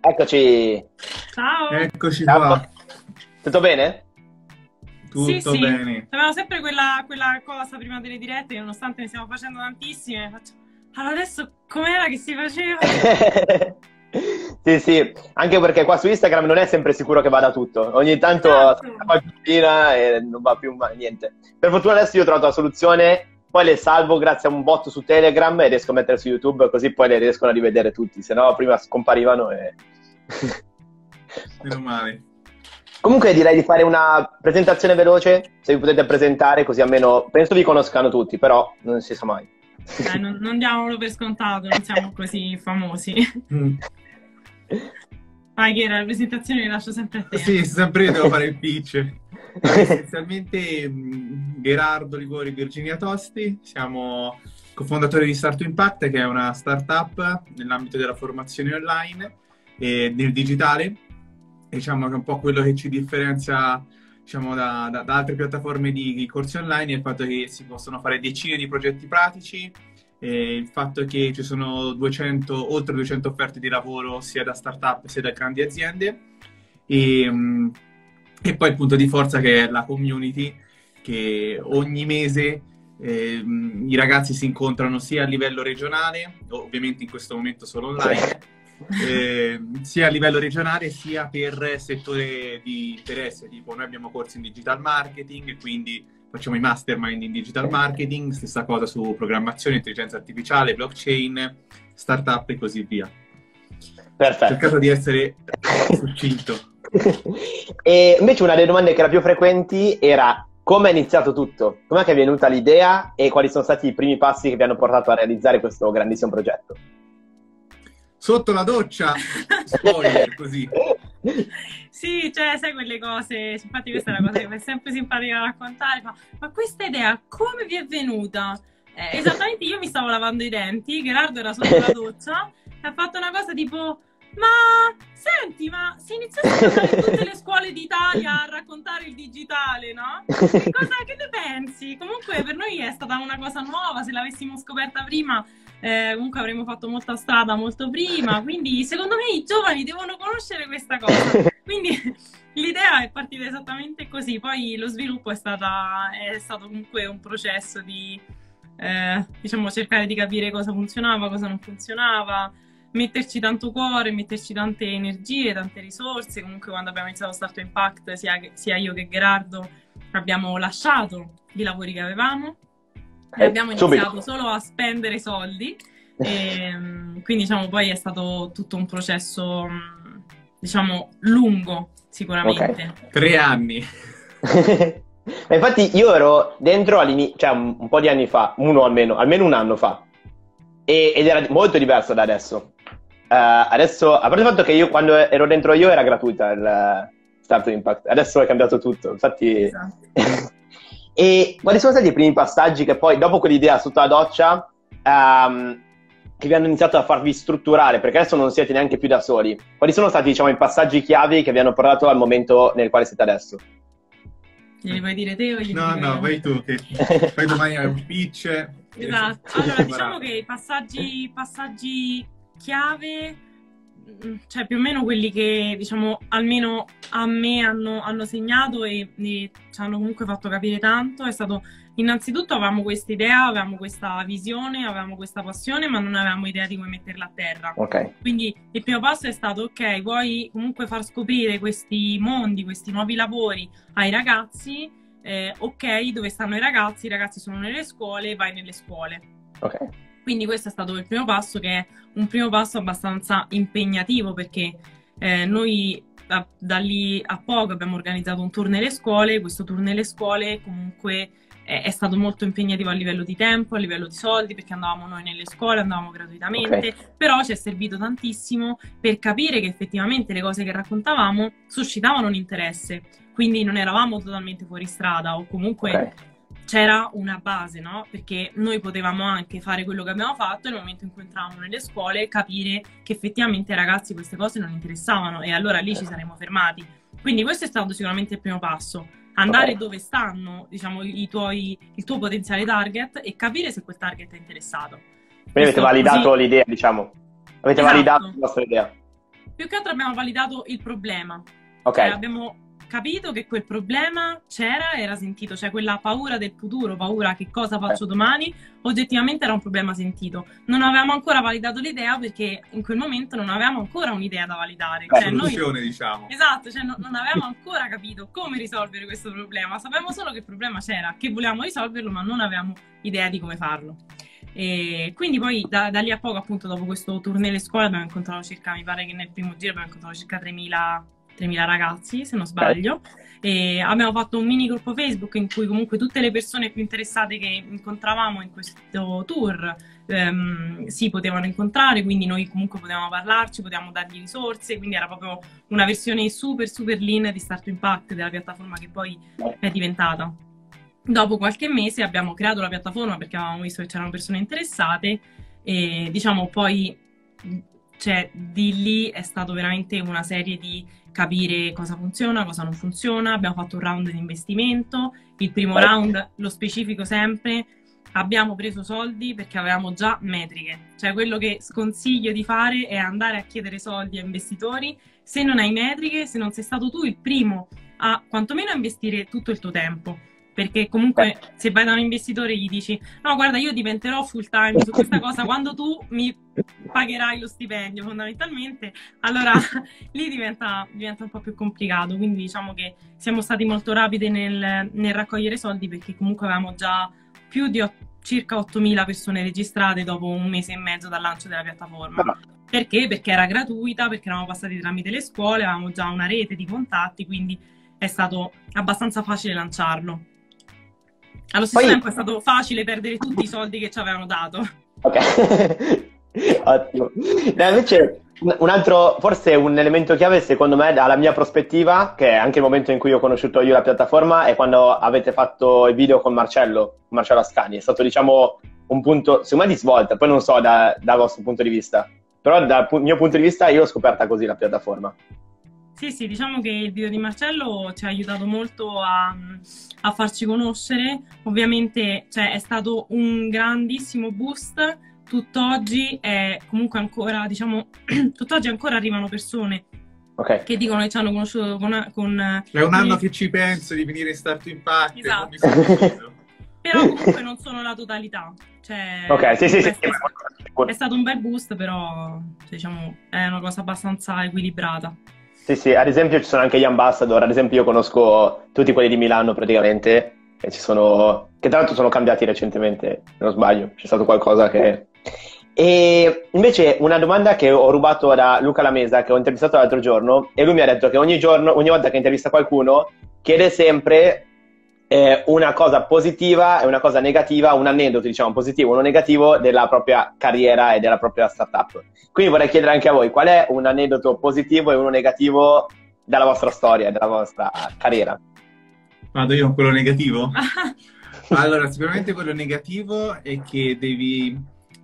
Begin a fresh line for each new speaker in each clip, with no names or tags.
Eccoci.
Ciao.
Eccoci
Ciao.
qua.
Tutto bene?
Tutto
sì, sì.
bene.
Avevamo sempre quella, quella cosa prima delle dirette, che nonostante ne stiamo facendo tantissime, faccio... Allora adesso com'era che si faceva?
sì, sì, anche perché qua su Instagram non è sempre sicuro che vada tutto. Ogni tanto
Esatto.
qualcosina e non va più niente. Per fortuna adesso io ho trovato la soluzione, poi le salvo grazie a un bot su Telegram e riesco a mettere su YouTube, così poi le riescono a rivedere tutti, se no prima scomparivano e...
Meno male.
Comunque direi di fare una presentazione veloce, se vi potete presentare, così almeno penso vi conoscano tutti, però non si sa mai.
Dai, non, non diamolo per scontato, non siamo così famosi.
Mm.
Vai, che era la presentazione che lascio sempre a te.
Sì, sempre io devo fare il pitch. Essenzialmente mh, Gerardo Ligori e Virginia Tosti, siamo cofondatori di Start Impact, che è una startup nell'ambito della formazione online e nel digitale. Diciamo che è un po' quello che ci differenzia diciamo, da, da- da altre piattaforme di, di corsi online è il fatto che si possono fare decine di progetti pratici, il fatto che ci sono 200, oltre 200 offerte di lavoro sia da startup sia da grandi aziende e, mh, e poi il punto di forza che è la community che ogni mese eh, i ragazzi si incontrano sia a livello regionale, ovviamente in questo momento solo online, eh, sia a livello regionale sia per settore di interesse, tipo noi abbiamo corsi in digital marketing, quindi facciamo i mastermind in digital marketing, stessa cosa su programmazione, intelligenza artificiale, blockchain, startup e così via. Ho
Perfetto.
cercato di essere succinto.
E invece una delle domande che era più frequenti era come è iniziato tutto? Com'è che è venuta l'idea e quali sono stati i primi passi che vi hanno portato a realizzare questo grandissimo progetto?
Sotto la doccia, spoiler, così.
Sì, cioè, sai quelle cose, infatti questa è una cosa che mi è sempre simpatica raccontare, ma, ma questa idea come vi è venuta? Eh, esattamente io mi stavo lavando i denti, Gerardo era sotto la doccia e ha fatto una cosa tipo, ma senti, ma se iniziasse a andare in tutte le scuole d'Italia a raccontare il digitale, no? Cosa che ne pensi? Comunque per noi è stata una cosa nuova, se l'avessimo scoperta prima eh, comunque avremmo fatto molta strada molto prima, quindi secondo me i giovani devono conoscere questa cosa. Quindi l'idea è partita esattamente così, poi lo sviluppo è, stata, è stato comunque un processo di eh, diciamo cercare di capire cosa funzionava, cosa non funzionava, metterci tanto cuore, metterci tante energie, tante risorse. Comunque quando abbiamo iniziato Start to Impact, sia, sia io che Gerardo abbiamo lasciato i lavori che avevamo e
Eh,
abbiamo
subito.
iniziato solo a spendere soldi. E, quindi diciamo poi è stato tutto un processo diciamo lungo sicuramente.
Tre anni.
Ma infatti io ero dentro all'inizio, cioè un, un po' di anni fa, uno almeno, almeno un anno fa, e- ed era molto diverso da adesso. Eh, adesso, a parte il fatto che io quando ero dentro io era gratuita il eh, Start to Impact, adesso è cambiato tutto, infatti...
Esatto.
e quali sono stati i primi passaggi che poi, dopo quell'idea sotto la doccia, ehm, che vi hanno iniziato a farvi strutturare, perché adesso non siete neanche più da soli. Quali sono stati, diciamo, i passaggi chiavi che vi hanno portato al momento nel quale siete adesso?
Glieli puoi dire te o glieli
No, no,
io?
vai tu, che poi domani hai un pitch.
Esatto, allora diciamo che i passaggi, passaggi chiave, mm, cioè più o meno quelli che diciamo almeno a me hanno, hanno segnato e, e ci hanno comunque fatto capire tanto, è stato innanzitutto avevamo questa idea, avevamo questa visione, avevamo questa passione, ma non avevamo idea di come metterla a terra.
Ok.
Quindi il primo passo è stato, ok, vuoi comunque far scoprire questi mondi, questi nuovi lavori ai ragazzi, eh, ok, dove stanno i ragazzi? I ragazzi sono nelle scuole, vai nelle scuole.
Ok.
Quindi questo è stato il primo passo, che è un primo passo abbastanza impegnativo perché eh, noi da, da lì a poco abbiamo organizzato un tour nelle scuole, questo tour nelle scuole comunque è, è stato molto impegnativo a livello di tempo, a livello di soldi, perché andavamo noi nelle scuole, andavamo gratuitamente, però ci è servito tantissimo per capire che effettivamente le cose che raccontavamo suscitavano un interesse, quindi non eravamo totalmente fuori strada o comunque
Ok.
C'era una base, no? Perché noi potevamo anche fare quello che abbiamo fatto nel momento in cui entravamo nelle scuole capire che effettivamente ai ragazzi queste cose non interessavano e allora lì ci saremmo fermati. Quindi questo è stato sicuramente il primo passo. Andare dove stanno, diciamo, i tuoi, il tuo potenziale target e capire se quel target è interessato.
Quindi avete validato
così-
l'idea, diciamo. Avete
Esatto.
validato la vostra idea.
più che altro abbiamo validato il problema.
Ok.
Cioè, abbiamo capito che quel problema c'era, era sentito, cioè quella paura del futuro, paura che cosa faccio domani, oggettivamente era un problema sentito. Non avevamo ancora validato l'idea perché in quel momento non avevamo ancora un'idea da validare.
La
Cioè, noi-
soluzione, diciamo.
Esatto, cioè no- non avevamo ancora capito come risolvere questo problema, sapevamo solo che il problema c'era, che volevamo risolverlo, ma non avevamo idea di come farlo. E quindi poi da, da lì a poco, appunto, dopo questo tour nelle scuole abbiamo incontrato circa, mi pare che nel primo giro abbiamo incontrato circa 3.000, 3.000 ragazzi, se non sbaglio, e abbiamo fatto un mini gruppo Facebook in cui comunque tutte le persone più interessate che incontravamo in questo tour ehm, si potevano incontrare, quindi noi comunque potevamo parlarci, potevamo dargli risorse, quindi era proprio una versione super super lean di Start Impact della piattaforma che poi è diventata. Dopo qualche mese abbiamo creato la piattaforma perché avevamo visto che c'erano persone interessate e diciamo poi cioè, di lì è stato veramente una serie di capire cosa funziona, cosa non funziona. Abbiamo fatto un round di investimento, il primo round, lo specifico sempre, abbiamo preso soldi perché avevamo già metriche. Cioè quello che sconsiglio di fare è andare a chiedere soldi a investitori se non hai metriche, se non sei stato tu il primo a quantomeno a investire tutto il tuo tempo. Perché comunque se vai da un investitore gli dici no guarda io diventerò full time su questa cosa quando tu mi pagherai lo stipendio fondamentalmente, allora lì diventa, diventa un po' più complicato. Quindi diciamo che siamo stati molto rapidi nel, nel raccogliere soldi perché comunque avevamo già più di circa 8.000 persone registrate dopo un mese e mezzo dal lancio della piattaforma. Perché? Perché era gratuita, perché eravamo passati tramite le scuole, avevamo già una rete di contatti, quindi è stato abbastanza facile lanciarlo. Allo stesso
Poi-
tempo è stato facile perdere tutti i soldi che ci avevano dato.
Ok, ottimo. No, invece, un altro, forse un elemento chiave, secondo me, dalla mia prospettiva, che è anche il momento in cui ho conosciuto io la piattaforma, è quando avete fatto il video con Marcello, Marcello Ascani. È stato, diciamo, un punto, secondo me, di svolta. Poi non so da- dal vostro punto di vista, però dal pu- mio punto di vista io l'ho scoperta così la piattaforma.
Sì, sì, diciamo che il video di Marcello ci ha aiutato molto a, a farci conoscere. Ovviamente, cioè, è stato un grandissimo boost. Tutt'oggi è comunque ancora, diciamo, tutt'oggi ancora arrivano persone
Ok.
che dicono che ci hanno conosciuto con, con
È un anno
con-
che ci penso di venire in Start Impact. e
Esatto. Però comunque non sono la totalità. Cioè,
Ok, sì, sì, sì.
è stato un bel boost, però diciamo è una cosa abbastanza equilibrata.
Sì, sì, ad esempio ci sono anche gli ambassador, ad esempio io conosco tutti quelli di Milano praticamente, e ci sono, che tra l'altro sono cambiati recentemente, se non sbaglio, c'è stato qualcosa che... E invece una domanda che ho rubato da Luca Lamesa, che ho intervistato l'altro giorno, e lui mi ha detto che ogni giorno, ogni volta che intervista qualcuno, chiede sempre eh, una cosa positiva e una cosa negativa, un aneddoto, diciamo, positivo, uno negativo della propria carriera e della propria startup. Quindi vorrei chiedere anche a voi qual è un aneddoto positivo e uno negativo dalla vostra storia, della vostra carriera.
Vado io con quello negativo? Allora, sicuramente quello negativo è che devi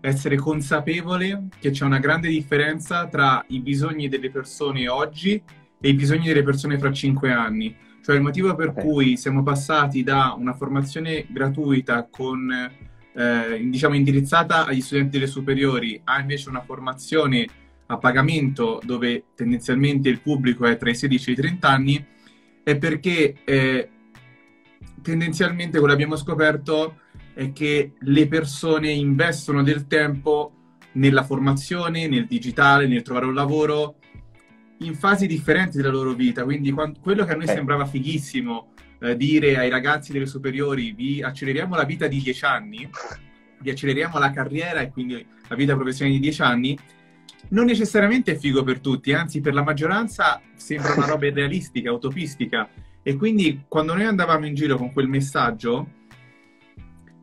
essere consapevole che c'è una grande differenza tra i bisogni delle persone oggi e i bisogni delle persone fra cinque anni. Cioè il motivo per
Ok.
cui siamo passati da una formazione gratuita con, eh, diciamo, indirizzata agli studenti delle superiori a invece una formazione a pagamento dove tendenzialmente il pubblico è tra i 16 e i 30 anni è perché eh, tendenzialmente quello che abbiamo scoperto è che le persone investono del tempo nella formazione, nel digitale, nel trovare un lavoro in fasi differenti della loro vita. Quindi quan- quello che a noi
Ok.
sembrava fighissimo eh, dire ai ragazzi delle superiori vi acceleriamo la vita di 10 anni, vi acceleriamo la carriera e quindi la vita professionale di 10 anni, non necessariamente è figo per tutti, anzi per la maggioranza sembra una roba irrealistica, utopistica. E quindi quando noi andavamo in giro con quel messaggio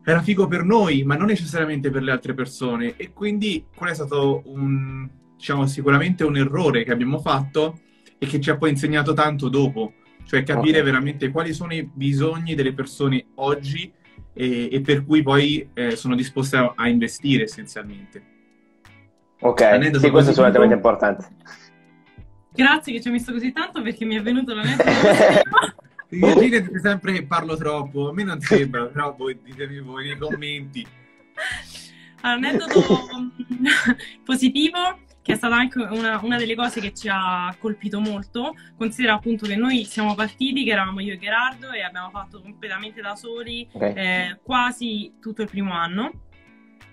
era figo per noi, ma non necessariamente per le altre persone. E quindi quello è stato un, diciamo, sicuramente un errore che abbiamo fatto e che ci ha poi insegnato tanto dopo. Cioè capire
Ok.
veramente quali sono i bisogni delle persone oggi e, e per cui poi eh, sono disposte a, a investire essenzialmente.
Ok, sì, questo è assolutamente importante.
Grazie che ci hai messo così tanto perché mi è venuto la mente.
Virginia dice sempre che parlo troppo, a me non sembra, però voi ditemi voi nei commenti.
Aneddoto positivo che è stata anche una, una, delle cose che ci ha colpito molto. Considera appunto che noi siamo partiti, che eravamo io e Gerardo, e abbiamo fatto completamente da soli okay. eh, quasi tutto il primo anno.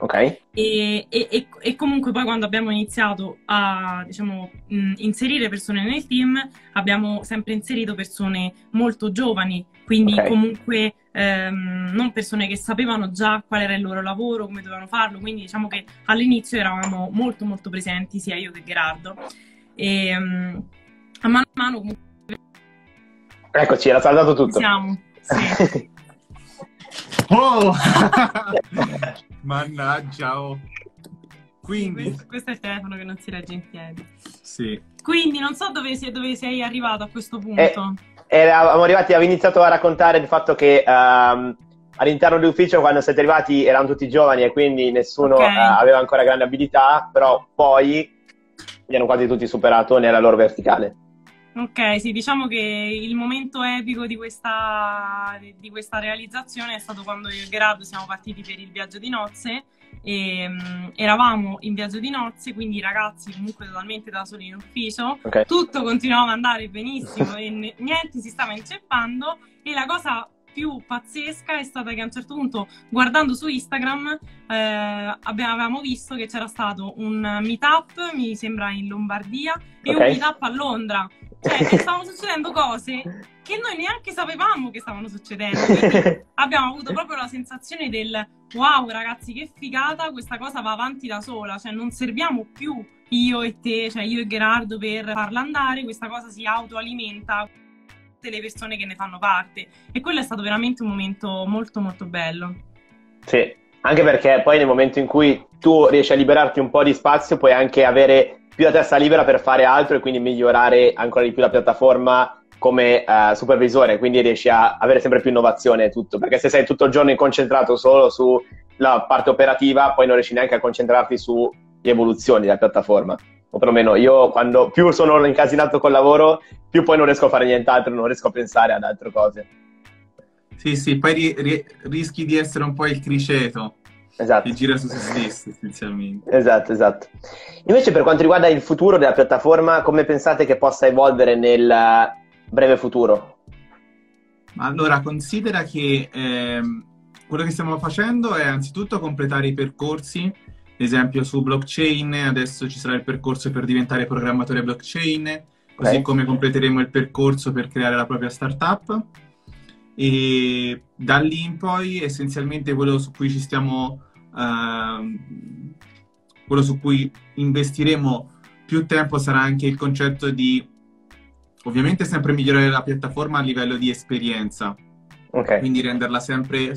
Ok.
E, e, e, comunque poi quando abbiamo iniziato a diciamo, mh, inserire persone nel team, abbiamo sempre inserito persone molto giovani, quindi okay. comunque ehm, non persone che sapevano già qual era il loro lavoro, come dovevano farlo, quindi diciamo che all'inizio eravamo molto molto presenti, sia io che Gerardo. E um, a mano a mano comunque...
Eccoci, era saltato tutto.
Siamo, sì.
oh! Mannaggia, oh. Quindi...
Questo, questo, è il telefono che non si regge in piedi.
Sì.
Quindi non so dove, sei, dove sei arrivato a questo punto. Eh,
eravamo arrivati, avevo iniziato a raccontare del fatto che um, all'interno dell'ufficio quando siete arrivati erano tutti giovani e quindi nessuno okay. uh, aveva ancora grande abilità, però poi li hanno quasi tutti superato nella loro verticale.
Ok, sì, diciamo che il momento epico di questa, di questa realizzazione è stato quando io e Gerardo siamo partiti per il viaggio di nozze e um, eravamo in viaggio di nozze, quindi i ragazzi comunque totalmente da soli in ufficio, okay. tutto continuava ad andare benissimo e n- niente si stava inceppando e la cosa più pazzesca è stata che a un certo punto, guardando su Instagram, eh, avevamo visto che c'era stato un meetup, mi sembra in Lombardia, e okay. un meetup a Londra. Cioè, stavano succedendo cose che noi neanche sapevamo che stavano succedendo. Abbiamo avuto proprio la sensazione del wow, ragazzi, che figata, questa cosa va avanti da sola, cioè non serviamo più io e te, cioè io e Gerardo per farla andare, questa cosa si autoalimenta tutte le persone che ne fanno parte e quello è stato veramente un momento molto molto bello.
Sì, anche perché poi nel momento in cui tu riesci a liberarti un po' di spazio puoi anche avere più la testa libera per fare altro e quindi migliorare ancora di più la piattaforma come uh, supervisore, quindi riesci a avere sempre più innovazione e tutto, perché se sei tutto il giorno concentrato solo sulla parte operativa, poi non riesci neanche a concentrarti sulle evoluzioni della piattaforma o perlomeno io quando più sono incasinato col lavoro, più poi non riesco a fare nient'altro, non riesco a pensare ad altre cose.
Sì, sì, poi ri- ri- rischi di essere un po' il criceto.
Esatto.
Che gira su se stesso, essenzialmente.
Esatto, esatto. Invece per quanto riguarda il futuro della piattaforma, come pensate che possa evolvere nel breve futuro?
Allora, considera che ehm, quello che stiamo facendo è anzitutto completare i percorsi esempio su blockchain, adesso ci sarà il percorso per diventare programmatore blockchain, così okay. come completeremo il percorso per creare la propria startup. E da lì in poi essenzialmente quello su cui ci stiamo, uh, quello su cui investiremo più tempo sarà anche il concetto di ovviamente sempre migliorare la piattaforma a livello di esperienza. Okay. Quindi renderla sempre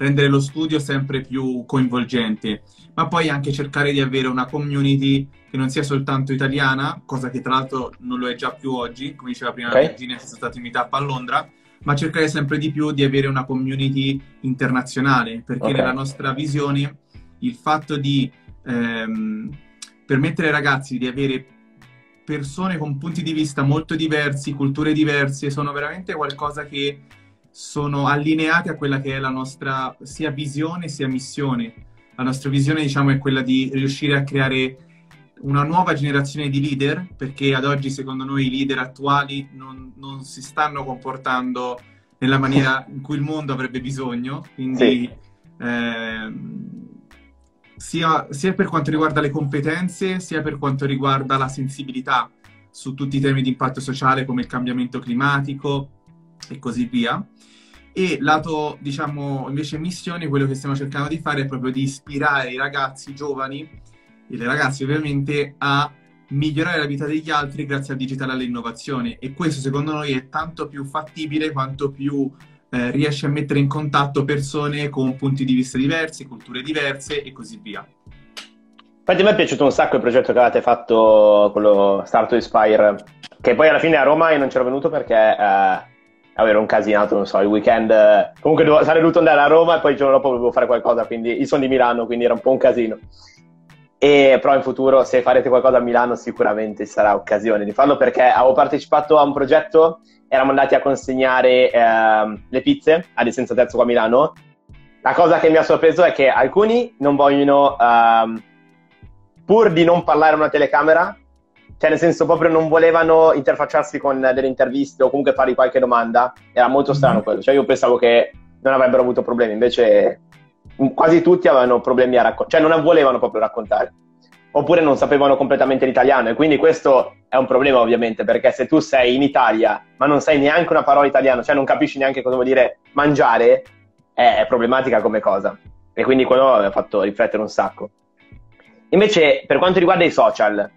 rendere lo studio sempre più coinvolgente, ma poi anche cercare di avere una community che non sia soltanto italiana, cosa che tra l'altro non lo è già più oggi, come diceva prima okay. Virginia, è stato in meetup a Londra, ma cercare sempre di più di avere una community internazionale, perché okay. nella nostra visione il fatto di ehm, permettere ai ragazzi di avere persone con punti di vista molto diversi, culture diverse, sono veramente qualcosa che sono allineati a quella che è la nostra sia visione sia missione. La nostra visione, diciamo, è quella di riuscire a creare una nuova generazione di leader, perché ad oggi, secondo noi, i leader attuali non, non si stanno comportando nella maniera in cui il mondo avrebbe bisogno. Quindi, sì. eh, sia, sia per quanto riguarda le competenze, sia per quanto riguarda la sensibilità su tutti i temi di impatto sociale come il cambiamento climatico e così via. E lato, diciamo, invece missione, quello che stiamo cercando di fare è proprio di ispirare i ragazzi giovani e le ragazze ovviamente a migliorare la vita degli altri grazie al digitale e all'innovazione. E questo secondo noi è tanto più fattibile quanto più eh, riesce a mettere in contatto persone con punti di vista diversi, culture diverse e così via.
Infatti a me è piaciuto un sacco il progetto che avete fatto, quello Start to Inspire, che poi alla fine a Roma io non c'ero venuto perché eh, avevo un casinato, non so, il weekend. Comunque dovevo, sarei dovuto andare a Roma e poi il giorno dopo dovevo fare qualcosa, quindi io sono di Milano, quindi era un po' un casino. E però in futuro, se farete qualcosa a Milano, sicuramente sarà occasione di farlo perché avevo partecipato a un progetto, eravamo andati a consegnare eh, le pizze ad Essenza Terzo qua a Milano. La cosa che mi ha sorpreso è che alcuni non vogliono. Eh, pur di non parlare a una telecamera, cioè nel senso proprio non volevano interfacciarsi con delle interviste o comunque fargli qualche domanda, era molto strano
Mhm.
quello, cioè io pensavo che non avrebbero avuto problemi, invece quasi tutti avevano problemi a raccontare, cioè non volevano proprio raccontare, oppure non sapevano completamente l'italiano e quindi questo è un problema ovviamente, perché se tu sei in Italia ma non sai neanche una parola italiana, cioè non capisci neanche cosa vuol dire mangiare, è, problematica come cosa. E quindi quello mi ha fatto riflettere un sacco. Invece, per quanto riguarda i social,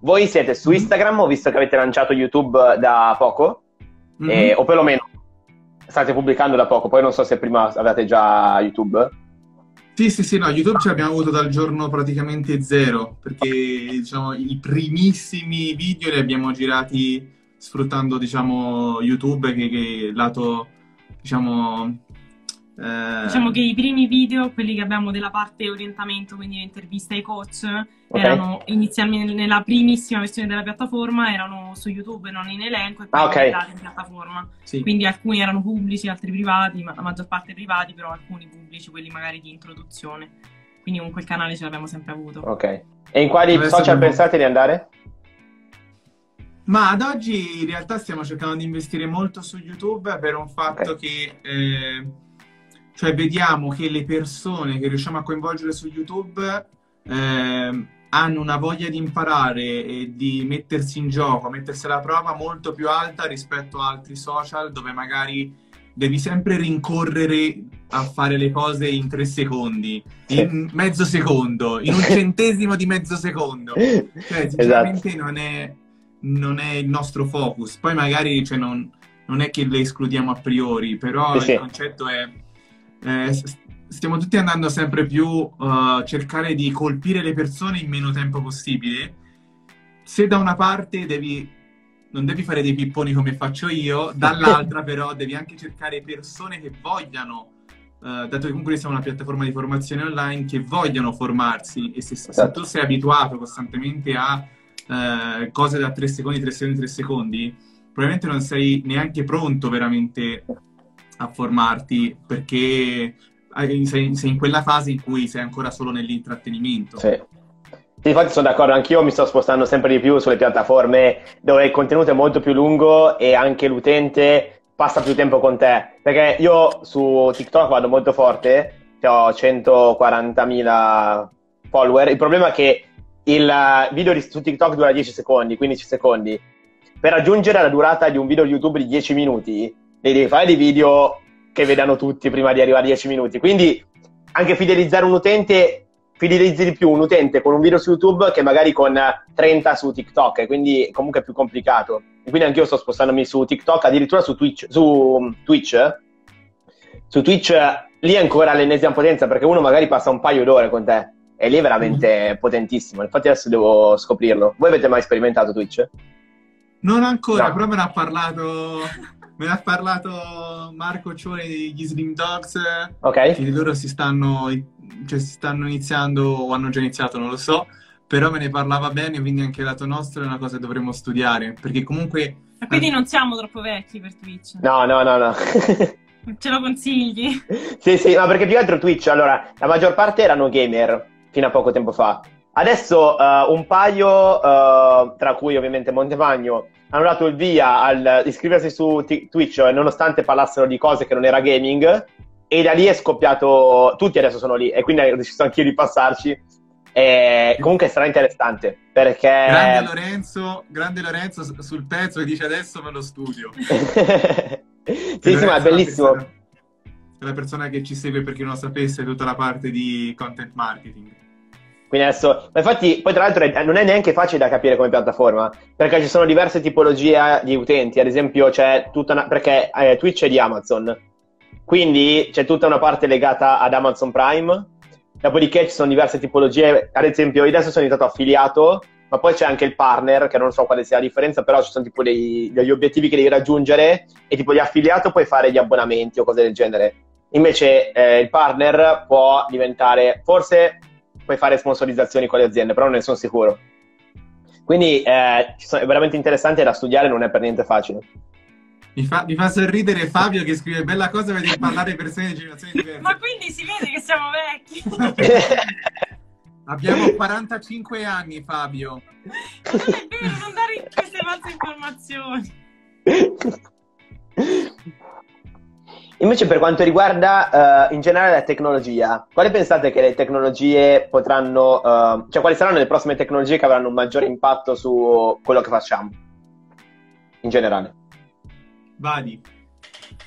voi siete su Instagram, ho visto che avete lanciato YouTube da poco,
Mhm.
eh, o perlomeno state pubblicando da poco, poi non so se prima avevate già YouTube.
Sì, sì, sì, no, YouTube ce l'abbiamo avuto dal giorno praticamente zero, perché diciamo i primissimi video li abbiamo girati sfruttando, diciamo, YouTube, che, che lato, diciamo... eh,
Diciamo che i primi video, quelli che abbiamo della parte orientamento, quindi le interviste ai coach,
Ok.
erano inizialmente nella primissima versione della piattaforma, erano su YouTube, non in elenco, e poi
Ah, ok.
diventati in piattaforma.
sì.
Quindi alcuni erano pubblici, altri privati, ma la maggior parte privati, però alcuni pubblici, quelli magari di introduzione. Quindi comunque il canale ce l'abbiamo sempre avuto.
Ok. E in quali
Adesso
social
abbiamo-
pensate di andare?
Ma ad oggi in realtà stiamo cercando di investire molto su YouTube per un fatto
Ok.
che eh, cioè vediamo che le persone che riusciamo a coinvolgere su YouTube ehm, hanno una voglia di imparare e di mettersi in gioco, mettersi alla prova molto più alta rispetto a altri social dove magari devi sempre rincorrere a fare le cose in tre secondi,
Sì.
in mezzo secondo, in un centesimo di mezzo secondo. Cioè,
esatto.
sinceramente non è, non è il nostro focus. Poi magari cioè, non, non è che le escludiamo a priori, però
Sì, sì.
il concetto è eh, stiamo tutti andando sempre più a cercare di colpire le persone in meno tempo possibile. Se da una parte devi non devi fare dei pipponi come faccio io, dall'altra però devi anche cercare persone che vogliano eh, dato che comunque siamo una piattaforma di formazione online, che vogliono formarsi e se, se
Esatto.
tu sei abituato costantemente a eh, cose da 3 secondi, 3 secondi, 3 secondi, probabilmente non sei neanche pronto veramente a formarti perché sei, sei in quella fase in cui sei ancora solo nell'intrattenimento.
Sì. Sì, infatti sono d'accordo, anch'io mi sto spostando sempre di più sulle piattaforme dove il contenuto è molto più lungo e anche l'utente passa più tempo con te. Perché io su TikTok vado molto forte, ho 140.000 follower. Il problema è che il video su TikTok dura 10 secondi, 15 secondi. Per raggiungere la durata di un video di YouTube di 10 minuti, devi fare dei video che vedano tutti prima di arrivare a 10 minuti. Quindi anche fidelizzare un utente fidelizzi di più un utente con un video su YouTube che magari con 30 su TikTok, e quindi comunque è più complicato. E quindi anch'io sto spostandomi su TikTok, addirittura su Twitch, su mm, Twitch. Su Twitch eh, lì è ancora l'ennesima potenza perché uno magari passa un paio d'ore con te e lì è veramente potentissimo. Infatti adesso devo scoprirlo. Voi avete mai sperimentato Twitch?
Non ancora,
No.
però me ne ha parlato, me ne ha parlato Marco Cione degli Slim Dogs.
Ok?
che loro si stanno, cioè, si stanno iniziando o hanno già iniziato, non lo so, però me ne parlava bene, quindi anche lato nostro è una cosa che dovremmo studiare, perché comunque
E quindi non siamo troppo vecchi per Twitch.
No, no, no, no.
Ce lo consigli?
Sì, sì, ma perché più che altro Twitch, allora, la maggior parte erano gamer fino a poco tempo fa. Adesso eh, un paio, eh, tra cui ovviamente Montevagno, hanno dato il via al iscriversi su Ti- Twitch eh, nonostante parlassero di cose che non era gaming e da lì è scoppiato, tutti adesso sono lì e quindi ho deciso anch'io di passarci. E comunque sarà interessante perché...
grande Lorenzo, grande Lorenzo sul pezzo e dice adesso me lo studio.
sì, sì, ma è bellissimo.
la persona che ci segue per chi non lo sapesse tutta la parte di content marketing.
Quindi adesso, ma infatti, poi tra l'altro è- non è neanche facile da capire come piattaforma, perché ci sono diverse tipologie di utenti, ad esempio c'è tutta una, perché eh, Twitch è di Amazon, quindi c'è tutta una parte legata ad Amazon Prime, dopodiché ci sono diverse tipologie, ad esempio io adesso sono diventato affiliato, ma poi c'è anche il partner, che non so quale sia la differenza, però ci sono tipo dei- degli obiettivi che devi raggiungere e tipo di affiliato puoi fare gli abbonamenti o cose del genere. Invece eh, il partner può diventare, forse puoi fare sponsorizzazioni con le aziende, però non ne sono sicuro. Quindi eh, è veramente interessante da studiare, non è per niente facile.
Mi fa, mi fa sorridere Fabio che scrive bella cosa vedi parlare persone di generazioni diverse.
Ma quindi si vede che siamo vecchi.
Abbiamo 45 anni, Fabio.
Non è vero, non dare queste false informazioni.
Invece per quanto riguarda uh, in generale la tecnologia, quali pensate che le tecnologie potranno, uh, cioè quali saranno le prossime tecnologie che avranno un maggiore impatto su quello che facciamo? In generale.
Vadi.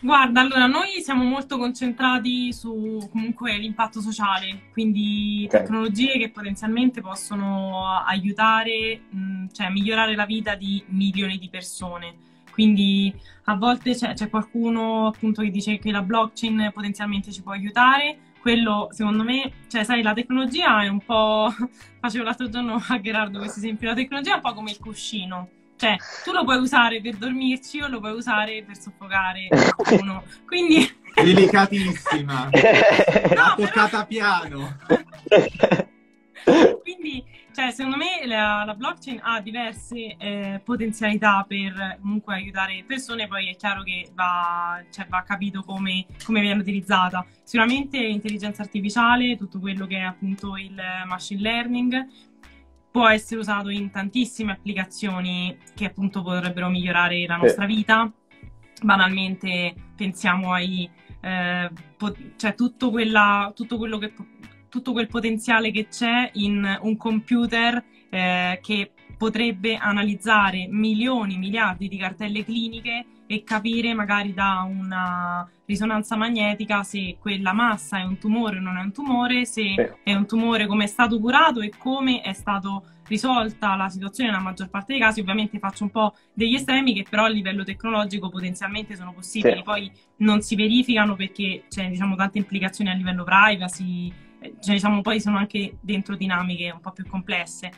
Guarda, allora noi siamo molto concentrati su comunque l'impatto sociale, quindi
Ok.
tecnologie che potenzialmente possono aiutare, mh, cioè migliorare la vita di milioni di persone. Quindi a volte c'è, c'è qualcuno appunto che dice che la blockchain potenzialmente ci può aiutare. Quello, secondo me, cioè, sai, la tecnologia è un po'. Facevo l'altro giorno a Gerardo questo esempio. La tecnologia è un po' come il cuscino. Cioè, tu lo puoi usare per dormirci o lo puoi usare per soffocare qualcuno. Quindi,
Delicatissima.
No,
toccata piano.
quindi cioè, secondo me la, la blockchain ha diverse eh, potenzialità per comunque aiutare persone, poi è chiaro che va, cioè, va capito come, come viene utilizzata. Sicuramente l'intelligenza artificiale, tutto quello che è appunto il machine learning, può essere usato in tantissime applicazioni che appunto potrebbero migliorare la nostra vita. Banalmente pensiamo ai eh, po- cioè tutto, quella, tutto quello che tutto quel potenziale che c'è in un computer eh, che potrebbe analizzare milioni, miliardi di cartelle cliniche e capire magari da una risonanza magnetica se quella massa è un tumore o non è un tumore, se
Sì.
è un tumore, come è stato curato e come è stato risolta la situazione nella maggior parte dei casi. Ovviamente faccio un po' degli estremi che però a livello tecnologico potenzialmente sono possibili,
Sì.
poi non si verificano perché c'è diciamo tante implicazioni a livello privacy, cioè, diciamo poi sono anche dentro dinamiche un po' più complesse.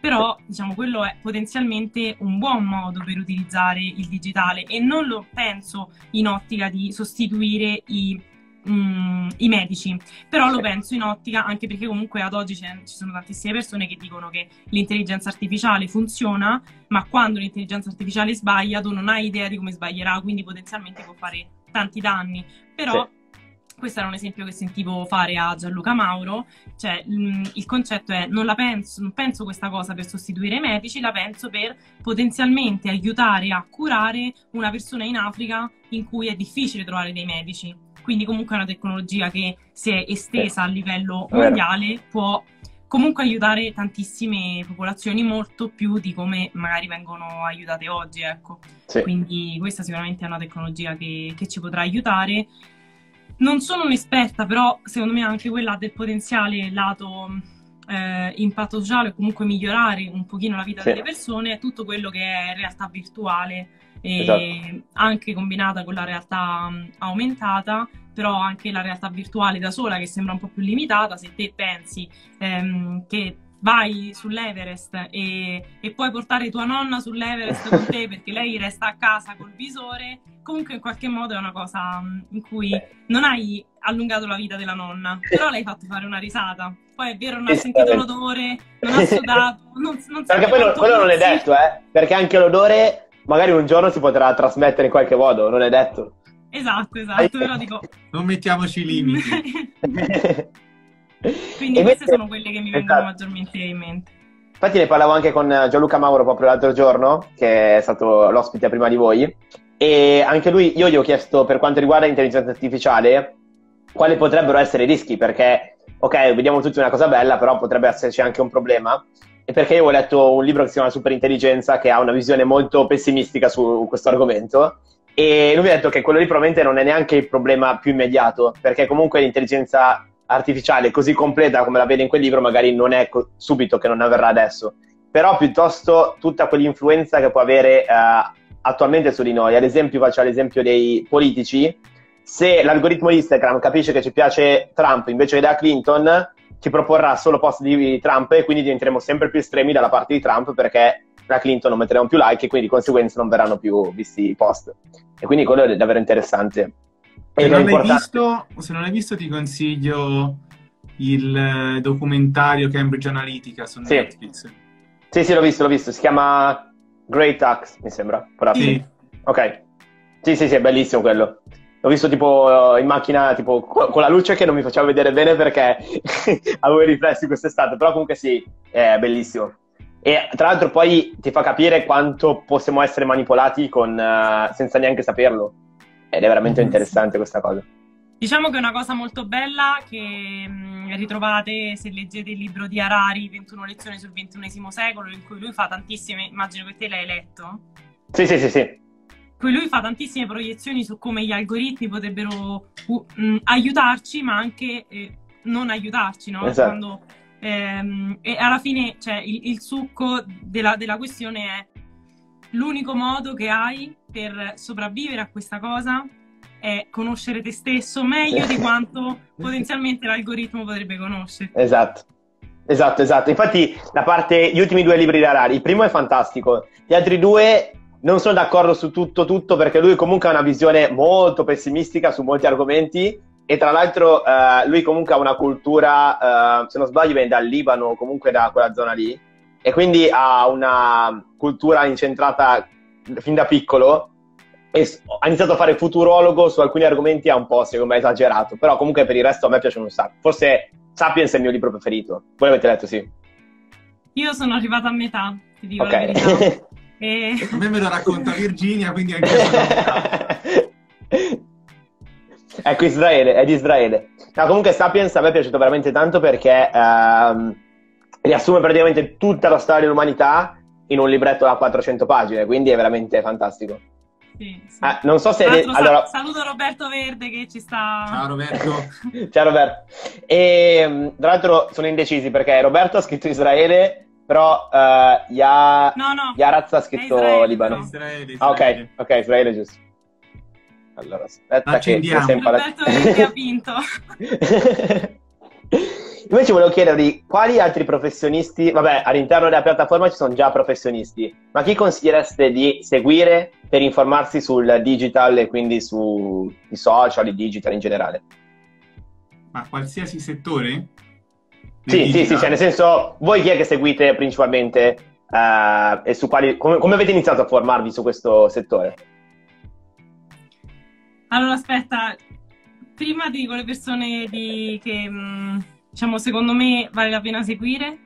Però diciamo quello è potenzialmente un buon modo per utilizzare il digitale e non lo penso in ottica di sostituire i, mm, i medici, però lo
Sì.
penso in ottica anche perché comunque ad oggi ci sono tantissime persone che dicono che l'intelligenza artificiale funziona, ma quando l'intelligenza artificiale sbaglia tu non hai idea di come sbaglierà, quindi potenzialmente può fare tanti danni. Però questo era un esempio che sentivo fare a Gianluca Mauro, cioè mh, il concetto è non la penso, non penso questa cosa per sostituire i medici, la penso per potenzialmente aiutare a curare una persona in Africa in cui è difficile trovare dei medici. Quindi comunque è una tecnologia che se è estesa a livello mondiale può comunque aiutare tantissime popolazioni molto più di come magari vengono aiutate oggi, ecco.
Sì.
Quindi questa sicuramente è una tecnologia che, che ci potrà aiutare. Non sono un'esperta, però secondo me anche quella ha del potenziale lato eh, impatto sociale o comunque migliorare un pochino la vita
Sì.
delle persone, tutto quello che è realtà virtuale e
Esatto.
anche combinata con la realtà mh, aumentata, però anche la realtà virtuale da sola che sembra un po' più limitata, se te pensi ehm, che vai sull'Everest e, e puoi portare tua nonna sull'Everest con te perché lei resta a casa col visore, comunque in qualche modo è una cosa mh, in cui non hai allungato la vita della nonna, però l'hai fatto fare una risata. Poi è vero, non ha sentito l'odore, non ha sudato, non, non
Perché poi
quanto
quello non è detto, eh? Perché anche l'odore magari un giorno si potrà trasmettere in qualche modo, non è detto.
Esatto, esatto, però dico...
Non mettiamoci limiti.
Quindi
E
queste sono quelle che mi vengono
esatto.
maggiormente in mente.
Infatti ne parlavo anche con Gianluca Mauro proprio l'altro giorno, che è stato l'ospite prima di voi, e anche lui, io gli ho chiesto per quanto riguarda l'intelligenza artificiale, quali potrebbero essere i rischi, perché, ok, vediamo tutti una cosa bella, però potrebbe esserci anche un problema, e perché io ho letto un libro che si chiama Superintelligenza, che ha una visione molto pessimistica su questo argomento, e lui mi ha detto che quello lì probabilmente non è neanche il problema più immediato, perché comunque l'intelligenza artificiale così completa come la vede in quel libro magari non è co- subito che non avverrà adesso, però piuttosto tutta quell'influenza che può avere eh, attualmente su di noi. Ad esempio, faccio l'esempio dei politici, se l'algoritmo Instagram capisce che ci piace Trump invece che da Clinton, ci proporrà solo post di Trump e quindi diventeremo sempre più estremi dalla parte di Trump perché da Clinton non metteremo più like e quindi di conseguenza non verranno più visti i post. E quindi quello è davvero interessante.
Se non, visto, se non l'hai visto, ti consiglio il eh, documentario Cambridge Analytica su
Sì.
Netflix.
Sì, sì, l'ho visto, l'ho visto. Si chiama Great Axe, mi sembra.
Sì.
Ok. Sì, sì, sì, è bellissimo quello. L'ho visto tipo in macchina, tipo con la luce che non mi faceva vedere bene perché avevo i riflessi quest'estate, però comunque sì, è bellissimo. E tra l'altro poi ti fa capire quanto possiamo essere manipolati con, uh, senza neanche saperlo. Ed è veramente interessante questa cosa.
Diciamo che è una cosa molto bella che mm, ritrovate se leggete il libro di Harari, 21 lezioni sul XXI secolo, in cui lui fa tantissime, immagino che te l'hai letto.
Sì, sì, sì, sì.
Cui lui fa tantissime proiezioni su come gli algoritmi potrebbero uh, mh, aiutarci, ma anche eh, non aiutarci, no?
Esatto. Quando,
ehm, e alla fine cioè, il, il succo della, della questione è l'unico modo che hai per sopravvivere a questa cosa è conoscere te stesso meglio di quanto potenzialmente l'algoritmo potrebbe conoscere.
Esatto. Esatto, esatto. Infatti, da parte gli ultimi due libri di Harari, il primo è fantastico, gli altri due non sono d'accordo su tutto, tutto, perché lui comunque ha una visione molto pessimistica su molti argomenti e tra l'altro uh, lui comunque ha una cultura, uh, se non sbaglio, viene dal Libano o comunque da quella zona lì e quindi ha una cultura incentrata fin da piccolo e ha iniziato a fare futurologo su alcuni argomenti ha un po' secondo me esagerato, però comunque per il resto a me piace un sacco. Forse Sapiens è il mio libro preferito. Voi l'avete letto, sì?
Io sono arrivata a metà, ti dico okay. la verità.
e... A me me lo racconta Virginia, quindi anche io
Ecco, Israele, è di Israele. No, comunque Sapiens a me è piaciuto veramente tanto perché ehm, riassume praticamente tutta la storia dell'umanità in un libretto da 400 pagine, quindi è veramente fantastico.
Sì, sì.
Ah, non so se...
allora... Saluto Roberto Verde che ci sta...
Ciao Roberto.
Ciao Roberto. E mm, tra l'altro sono indecisi perché Roberto ha scritto Israele, però uh, Ya...
no, no.
Yaraz ha scritto Israele, Libano.
No. Israele, Israele.
Ah, ok, ok, Israele giusto. Allora, aspetta
Accendiamo.
che...
Roberto Verde ha vinto.
Invece volevo chiedervi quali altri professionisti, vabbè, all'interno della piattaforma ci sono già professionisti, ma chi consigliereste di seguire per informarsi sul digital e quindi sui social, i digital in generale?
Ma qualsiasi settore?
Sì, sì, sì, cioè nel senso, voi chi è che seguite principalmente uh, e su quali, come, come avete iniziato a formarvi su questo settore?
Allora, aspetta, prima dico le persone di, che... Mh mm, diciamo, secondo me vale la pena seguire,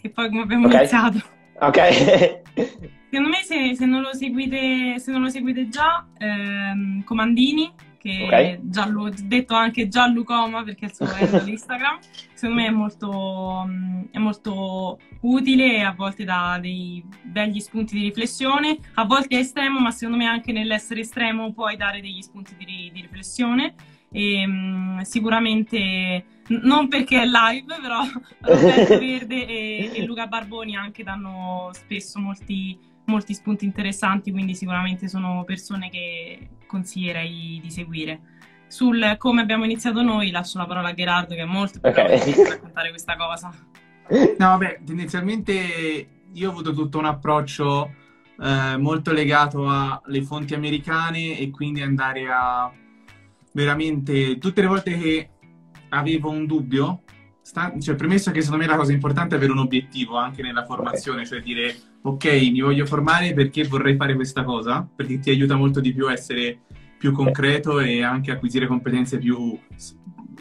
che poi come abbiamo okay. iniziato.
Ok.
secondo me se, se, non lo seguite, se non lo seguite già, ehm, Comandini, che okay. Giallo, detto anche Giallucoma perché è il suo handle Instagram, secondo me è molto, è molto utile e a volte dà dei begli spunti di riflessione, a volte è estremo, ma secondo me anche nell'essere estremo puoi dare degli spunti di, di riflessione e um, sicuramente non perché è live, però Roberto Verde e, e, Luca Barboni anche danno spesso molti, molti spunti interessanti, quindi sicuramente sono persone che consiglierei di seguire. Sul come abbiamo iniziato noi, lascio la parola a Gerardo che è molto più okay. per raccontare questa cosa.
No, vabbè, tendenzialmente io ho avuto tutto un approccio eh, molto legato alle fonti americane e quindi andare a veramente tutte le volte che avevo un dubbio, sta, cioè premesso che secondo me la cosa importante è avere un obiettivo anche nella formazione, okay. cioè dire ok, mi voglio formare perché vorrei fare questa cosa, perché ti aiuta molto di più a essere più concreto e anche acquisire competenze più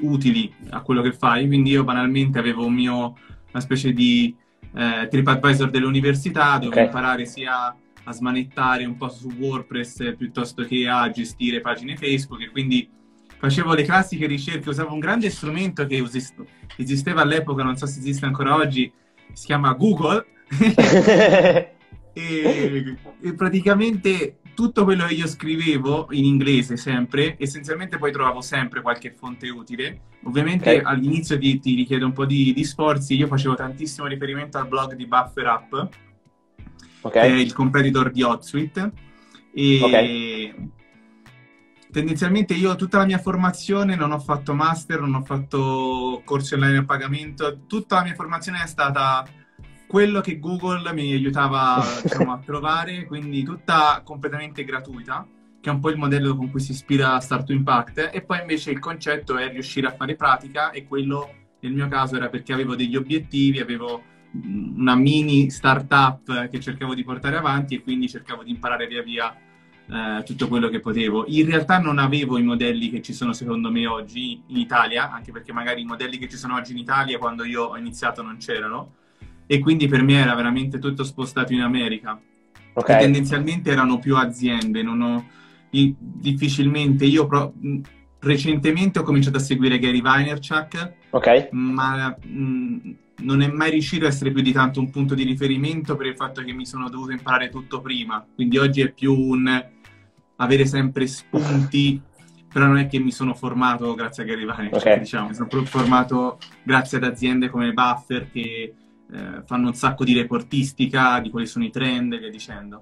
utili a quello che fai. Quindi io banalmente avevo un mio, una specie di eh, TripAdvisor dell'università dove okay. imparare sia a smanettare un po' su WordPress piuttosto che a gestire pagine Facebook e quindi facevo le classiche ricerche, usavo un grande strumento che esisteva all'epoca, non so se esiste ancora oggi, si chiama Google. e, e, praticamente tutto quello che io scrivevo in inglese sempre, essenzialmente poi trovavo sempre qualche fonte utile. Ovviamente okay. all'inizio ti, ti, richiede un po' di, di, sforzi, io facevo tantissimo riferimento al blog di Buffer Up, okay. che è il competitor di HotSuite. E okay tendenzialmente io tutta la mia formazione non ho fatto master, non ho fatto corsi online a pagamento, tutta la mia formazione è stata quello che Google mi aiutava diciamo, a trovare, quindi tutta completamente gratuita, che è un po' il modello con cui si ispira Start to Impact, e poi invece il concetto è riuscire a fare pratica e quello nel mio caso era perché avevo degli obiettivi, avevo una mini startup che cercavo di portare avanti e quindi cercavo di imparare via via eh, tutto quello che potevo. In realtà non avevo i modelli che ci sono secondo me oggi in Italia, anche perché magari i modelli che ci sono oggi in Italia quando io ho iniziato non c'erano e quindi per me era veramente tutto spostato in America. Okay. tendenzialmente erano più aziende, non ho, difficilmente io pro, recentemente ho cominciato a seguire Gary Vaynerchuk,
okay.
ma mh, non è mai riuscito a essere più di tanto un punto di riferimento per il fatto che mi sono dovuto imparare tutto prima. Quindi oggi è più un avere sempre spunti, però non è che mi sono formato grazie a Gary Vaynerchuk, okay. diciamo, mi sono formato grazie ad aziende come Buffer che eh, fanno un sacco di reportistica di quali sono i trend e via dicendo.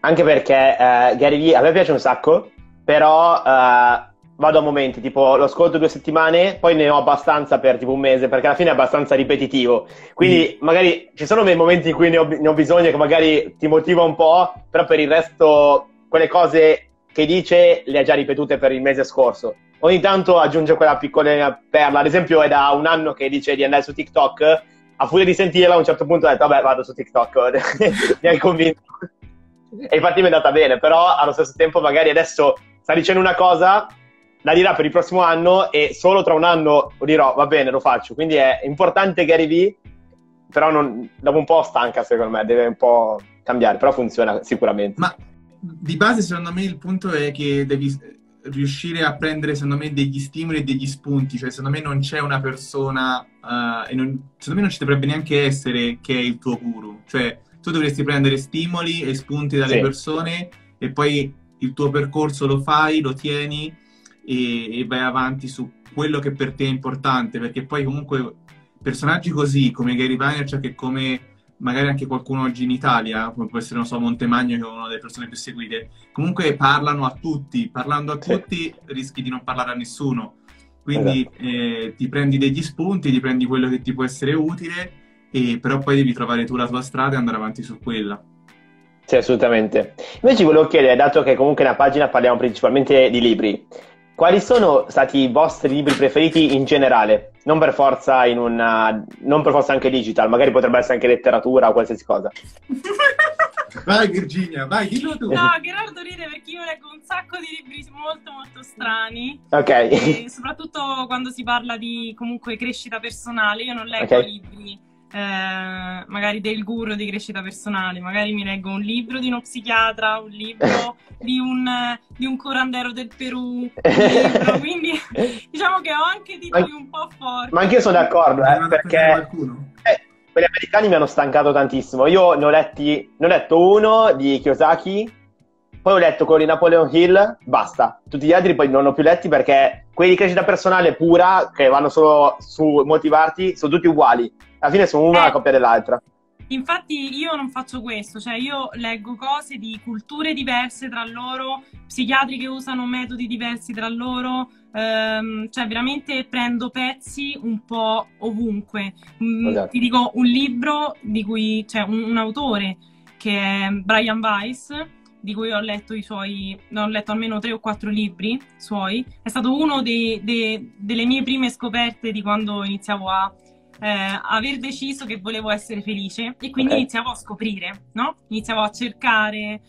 Anche perché eh, Gary Vee a me piace un sacco, però eh, vado a momenti, tipo lo ascolto due settimane, poi ne ho abbastanza per tipo un mese, perché alla fine è abbastanza ripetitivo. Quindi mm. magari ci sono dei momenti in cui ne ho, ne ho bisogno che magari ti motiva un po', però per il resto quelle cose che dice le ha già ripetute per il mese scorso. Ogni tanto aggiunge quella piccola perla, ad esempio è da un anno che dice di andare su TikTok. A furia di sentirla a un certo punto ho detto vabbè vado su TikTok. Mi hai convinto. E infatti mi è andata bene però allo stesso tempo magari adesso sta dicendo una cosa la dirà per il prossimo anno e solo tra un anno dirò. Va bene lo faccio. Quindi è importante Gary Vee però non, dopo un po' stanca secondo me deve un po' cambiare però funziona sicuramente.
Ma di base secondo me il punto è che devi riuscire a prendere, secondo me, degli stimoli e degli spunti. Cioè, secondo me non c'è una persona, uh, e non, secondo me non ci dovrebbe neanche essere che è il tuo guru. Cioè, tu dovresti prendere stimoli e spunti dalle sì. persone e poi il tuo percorso lo fai, lo tieni e, e vai avanti su quello che per te è importante. Perché poi comunque personaggi così come Gary Vaynerchuk e come magari anche qualcuno oggi in Italia, come può essere, non so, Montemagno, che è una delle persone più seguite, comunque parlano a tutti, parlando a sì. tutti rischi di non parlare a nessuno. Quindi esatto. eh, ti prendi degli spunti, ti prendi quello che ti può essere utile, e, però poi devi trovare tu la tua strada e andare avanti su quella.
Sì, assolutamente. Invece volevo chiedere, dato che comunque nella pagina parliamo principalmente di libri, quali sono stati i vostri libri preferiti in generale? Non per forza in una, non per forza anche digital, magari potrebbe essere anche letteratura o qualsiasi cosa.
Vai Virginia, vai, dillo tu.
No, Gerardo ride perché io leggo un sacco di libri molto molto strani.
Ok.
E soprattutto quando si parla di comunque crescita personale, io non leggo okay. libri eh, magari del guru di crescita personale, magari mi leggo un libro di uno psichiatra, un libro di un, di un curandero del Perù, libro, quindi diciamo che ho anche titoli un po' forti.
Ma anch'io sono d'accordo, eh, perché eh, quelli americani mi hanno stancato tantissimo. Io ne ho, letti, ne ho letto uno di Kiyosaki, poi ho letto quello di Napoleon Hill, basta. Tutti gli altri poi non ho più letti perché quelli di crescita personale pura, che vanno solo su motivarti, sono tutti uguali alla fine sono una eh, copia dell'altra.
Infatti io non faccio questo, cioè io leggo cose di culture diverse tra loro, psichiatri che usano metodi diversi tra loro, ehm, cioè veramente prendo pezzi un po' ovunque. Mm, esatto. Ti dico un libro di cui c'è un, un, autore che è Brian Weiss, di cui ho letto i suoi, ho letto almeno tre o quattro libri suoi, è stato uno dei, dei, delle mie prime scoperte di quando iniziavo a eh, aver deciso che volevo essere felice e quindi okay. iniziavo a scoprire, no? Iniziavo a cercare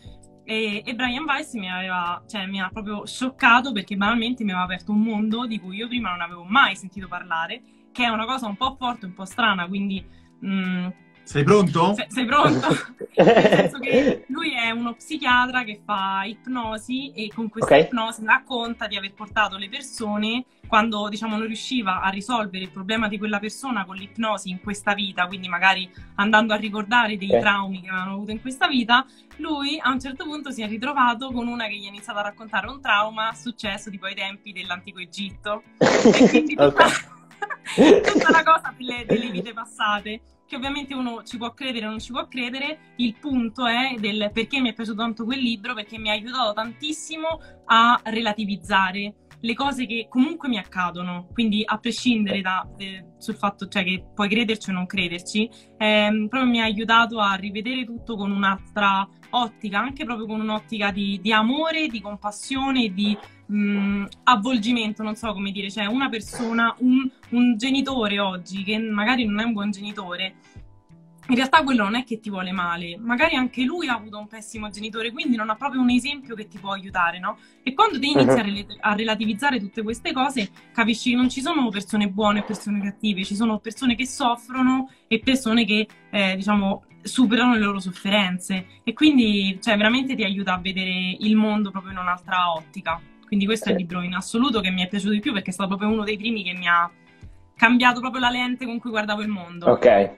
e, e Brian Weiss mi aveva, cioè, mi ha proprio scioccato perché banalmente mi aveva aperto un mondo di cui io prima non avevo mai sentito parlare, che è una cosa un po' forte, un po' strana, quindi mh, mm,
sei pronto?
Se, sei pronto? Nel senso che lui è uno psichiatra che fa ipnosi e con questa okay. ipnosi racconta di aver portato le persone quando diciamo non riusciva a risolvere il problema di quella persona con l'ipnosi in questa vita, quindi magari andando a ricordare dei okay. traumi che avevano avuto in questa vita, lui a un certo punto si è ritrovato con una che gli ha iniziato a raccontare un trauma successo tipo ai tempi dell'antico Egitto. e quindi okay. tutta la cosa delle, delle vite passate che ovviamente uno ci può credere o non ci può credere, il punto è del perché mi è piaciuto tanto quel libro, perché mi ha aiutato tantissimo a relativizzare le cose che comunque mi accadono, quindi a prescindere da, eh, sul fatto cioè, che puoi crederci o non crederci, ehm, proprio mi ha aiutato a rivedere tutto con un'altra ottica, anche proprio con un'ottica di, di amore, di compassione, di mh, mm, avvolgimento, non so come dire, cioè una persona, un, un genitore oggi che magari non è un buon genitore, in realtà quello non è che ti vuole male, magari anche lui ha avuto un pessimo genitore, quindi non ha proprio un esempio che ti può aiutare, no? E quando ti inizi a, rel- a, relativizzare tutte queste cose, capisci che non ci sono persone buone e persone cattive, ci sono persone che soffrono e persone che, eh, diciamo, superano le loro sofferenze. E quindi, cioè, veramente ti aiuta a vedere il mondo proprio in un'altra ottica. Quindi questo è il libro in assoluto che mi è piaciuto di più perché è stato proprio uno dei primi che mi ha cambiato proprio la lente con cui guardavo il mondo.
Ok.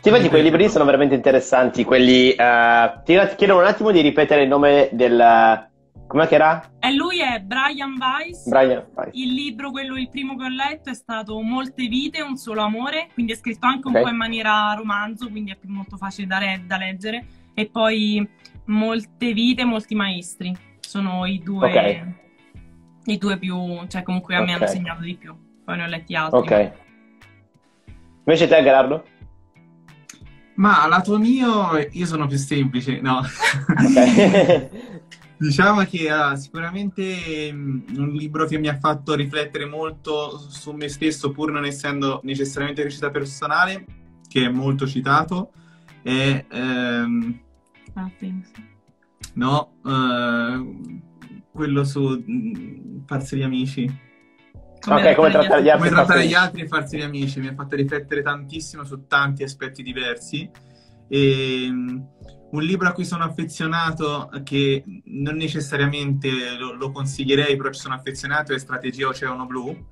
Sì, infatti quei libri sono veramente interessanti, quelli... Uh, ti chiedo un attimo di ripetere il nome del... Com'è che era?
E lui è Brian Weiss.
Brian Weiss.
Il libro, quello, il primo che ho letto, è stato Molte vite, un solo amore, quindi è scritto anche un okay. po' in maniera romanzo, quindi è più molto facile da, re- da, leggere. E poi Molte vite, molti maestri. Sono i due, okay. I due più, cioè comunque a okay. me hanno segnato di più. Poi ne ho letti altri.
Ok. Invece te, Gerardo?
Ma lato mio, io sono più semplice, no. diciamo che uh, sicuramente um, un libro che mi ha fatto riflettere molto su me stesso, pur non essendo necessariamente crescita personale, che è molto citato, è... Um, no, uh, quello su um, Farsi gli amici.
Come, okay, come trattare gli altri,
come trattare gli altri e farsi gli amici mi ha fatto riflettere tantissimo su tanti aspetti diversi e, um, un libro a cui sono affezionato che non necessariamente lo, lo, consiglierei però ci sono affezionato è Strategia Oceano Blu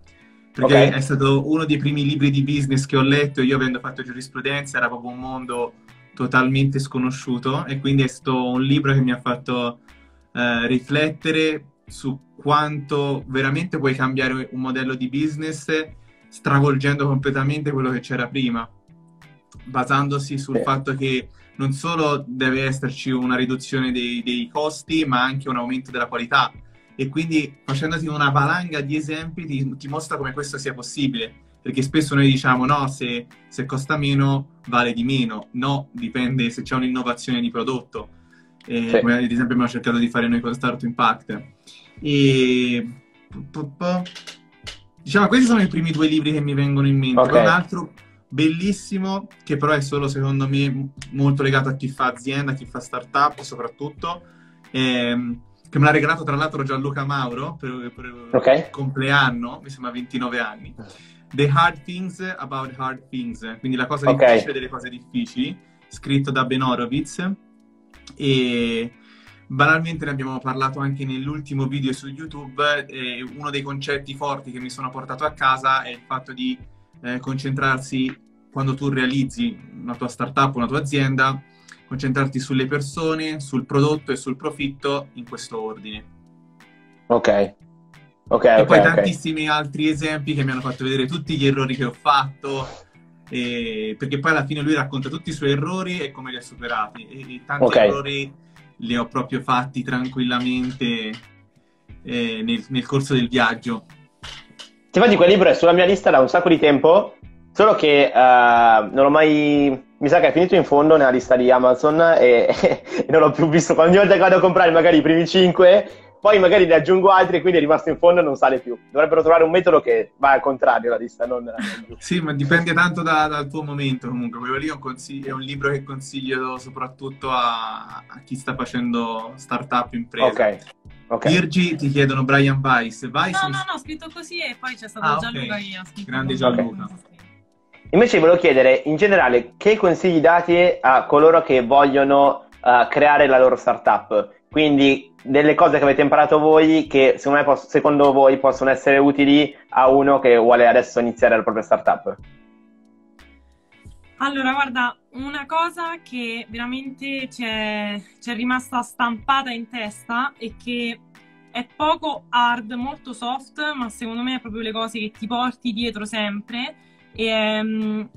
perché okay. è stato uno dei primi libri di business che ho letto io avendo fatto giurisprudenza era proprio un mondo totalmente sconosciuto e quindi è stato un libro che mi ha fatto eh, riflettere su quanto veramente puoi cambiare un modello di business stravolgendo completamente quello che c'era prima, basandosi sul eh. fatto che non solo deve esserci una riduzione dei, dei, costi, ma anche un aumento della qualità. E quindi facendoti una valanga di esempi ti, ti mostra come questo sia possibile. Perché spesso noi diciamo no, se, se costa meno vale di meno. No, dipende se c'è un'innovazione di prodotto. Eh, sì. Come ad esempio abbiamo cercato di fare noi con Start Impact. E diciamo, questi sono i primi due libri che mi vengono in mente. Okay. Poi un altro bellissimo, che però è solo secondo me molto legato a chi fa azienda, a chi fa startup soprattutto, ehm, che me l'ha regalato tra l'altro Gianluca Mauro per, per okay. il compleanno, mi sembra 29 anni. The Hard Things About Hard Things, quindi la cosa okay. difficile delle cose difficili, scritto da Ben Horowitz. E Banalmente ne abbiamo parlato anche nell'ultimo video su YouTube, eh, uno dei concetti forti che mi sono portato a casa è il fatto di eh, concentrarsi quando tu realizzi una tua startup, una tua azienda, concentrarti sulle persone, sul prodotto e sul profitto in questo ordine.
Ok. Ok,
e
okay,
poi
okay.
tantissimi altri esempi che mi hanno fatto vedere tutti gli errori che ho fatto, e... perché poi alla fine lui racconta tutti i suoi errori e come li ha superati. E tanti okay. errori li ho proprio fatti tranquillamente eh, nel, nel, corso del viaggio.
Infatti quel libro è sulla mia lista da un sacco di tempo, solo che uh, non l'ho mai... Mi sa che è finito in fondo nella lista di Amazon e, e non l'ho più visto. Ogni volta che vado a comprare magari i primi cinque poi magari ne aggiungo altri, quindi è rimasto in fondo e non sale più. Dovrebbero trovare un metodo che va al contrario la lista, non
Sì, ma dipende tanto da, dal tuo momento comunque. Quello lì è un, è un, libro che consiglio soprattutto a, a chi sta facendo startup imprese.
Ok. Okay.
Virgi ti chiedono Brian Weiss.
Weiss no, no, no, ho scritto così e poi c'è stato ah, Gianluca okay. scritto.
Grande Gianluca. Okay.
Invece volevo chiedere, in generale, che consigli date a coloro che vogliono uh, creare la loro startup? Quindi delle cose che avete imparato voi che secondo, posso, secondo voi possono essere utili a uno che vuole adesso iniziare la propria startup?
Allora, guarda, una cosa che veramente ci è, rimasta stampata in testa e che è poco hard, molto soft, ma secondo me è proprio le cose che ti porti dietro sempre. E, um,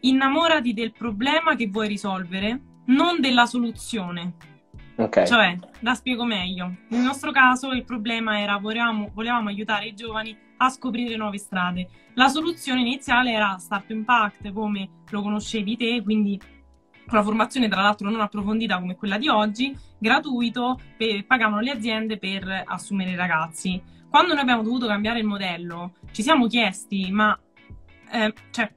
innamorati del problema che vuoi risolvere, non della soluzione.
Okay.
Cioè, la spiego meglio. Nel nostro caso il problema era volevamo, volevamo aiutare i giovani a scoprire nuove strade. La soluzione iniziale era Start Impact, come lo conoscevi te, quindi una formazione tra l'altro non approfondita come quella di oggi, gratuito, per, pagavano le aziende per assumere i ragazzi. Quando noi abbiamo dovuto cambiare il modello, ci siamo chiesti, ma eh, cioè,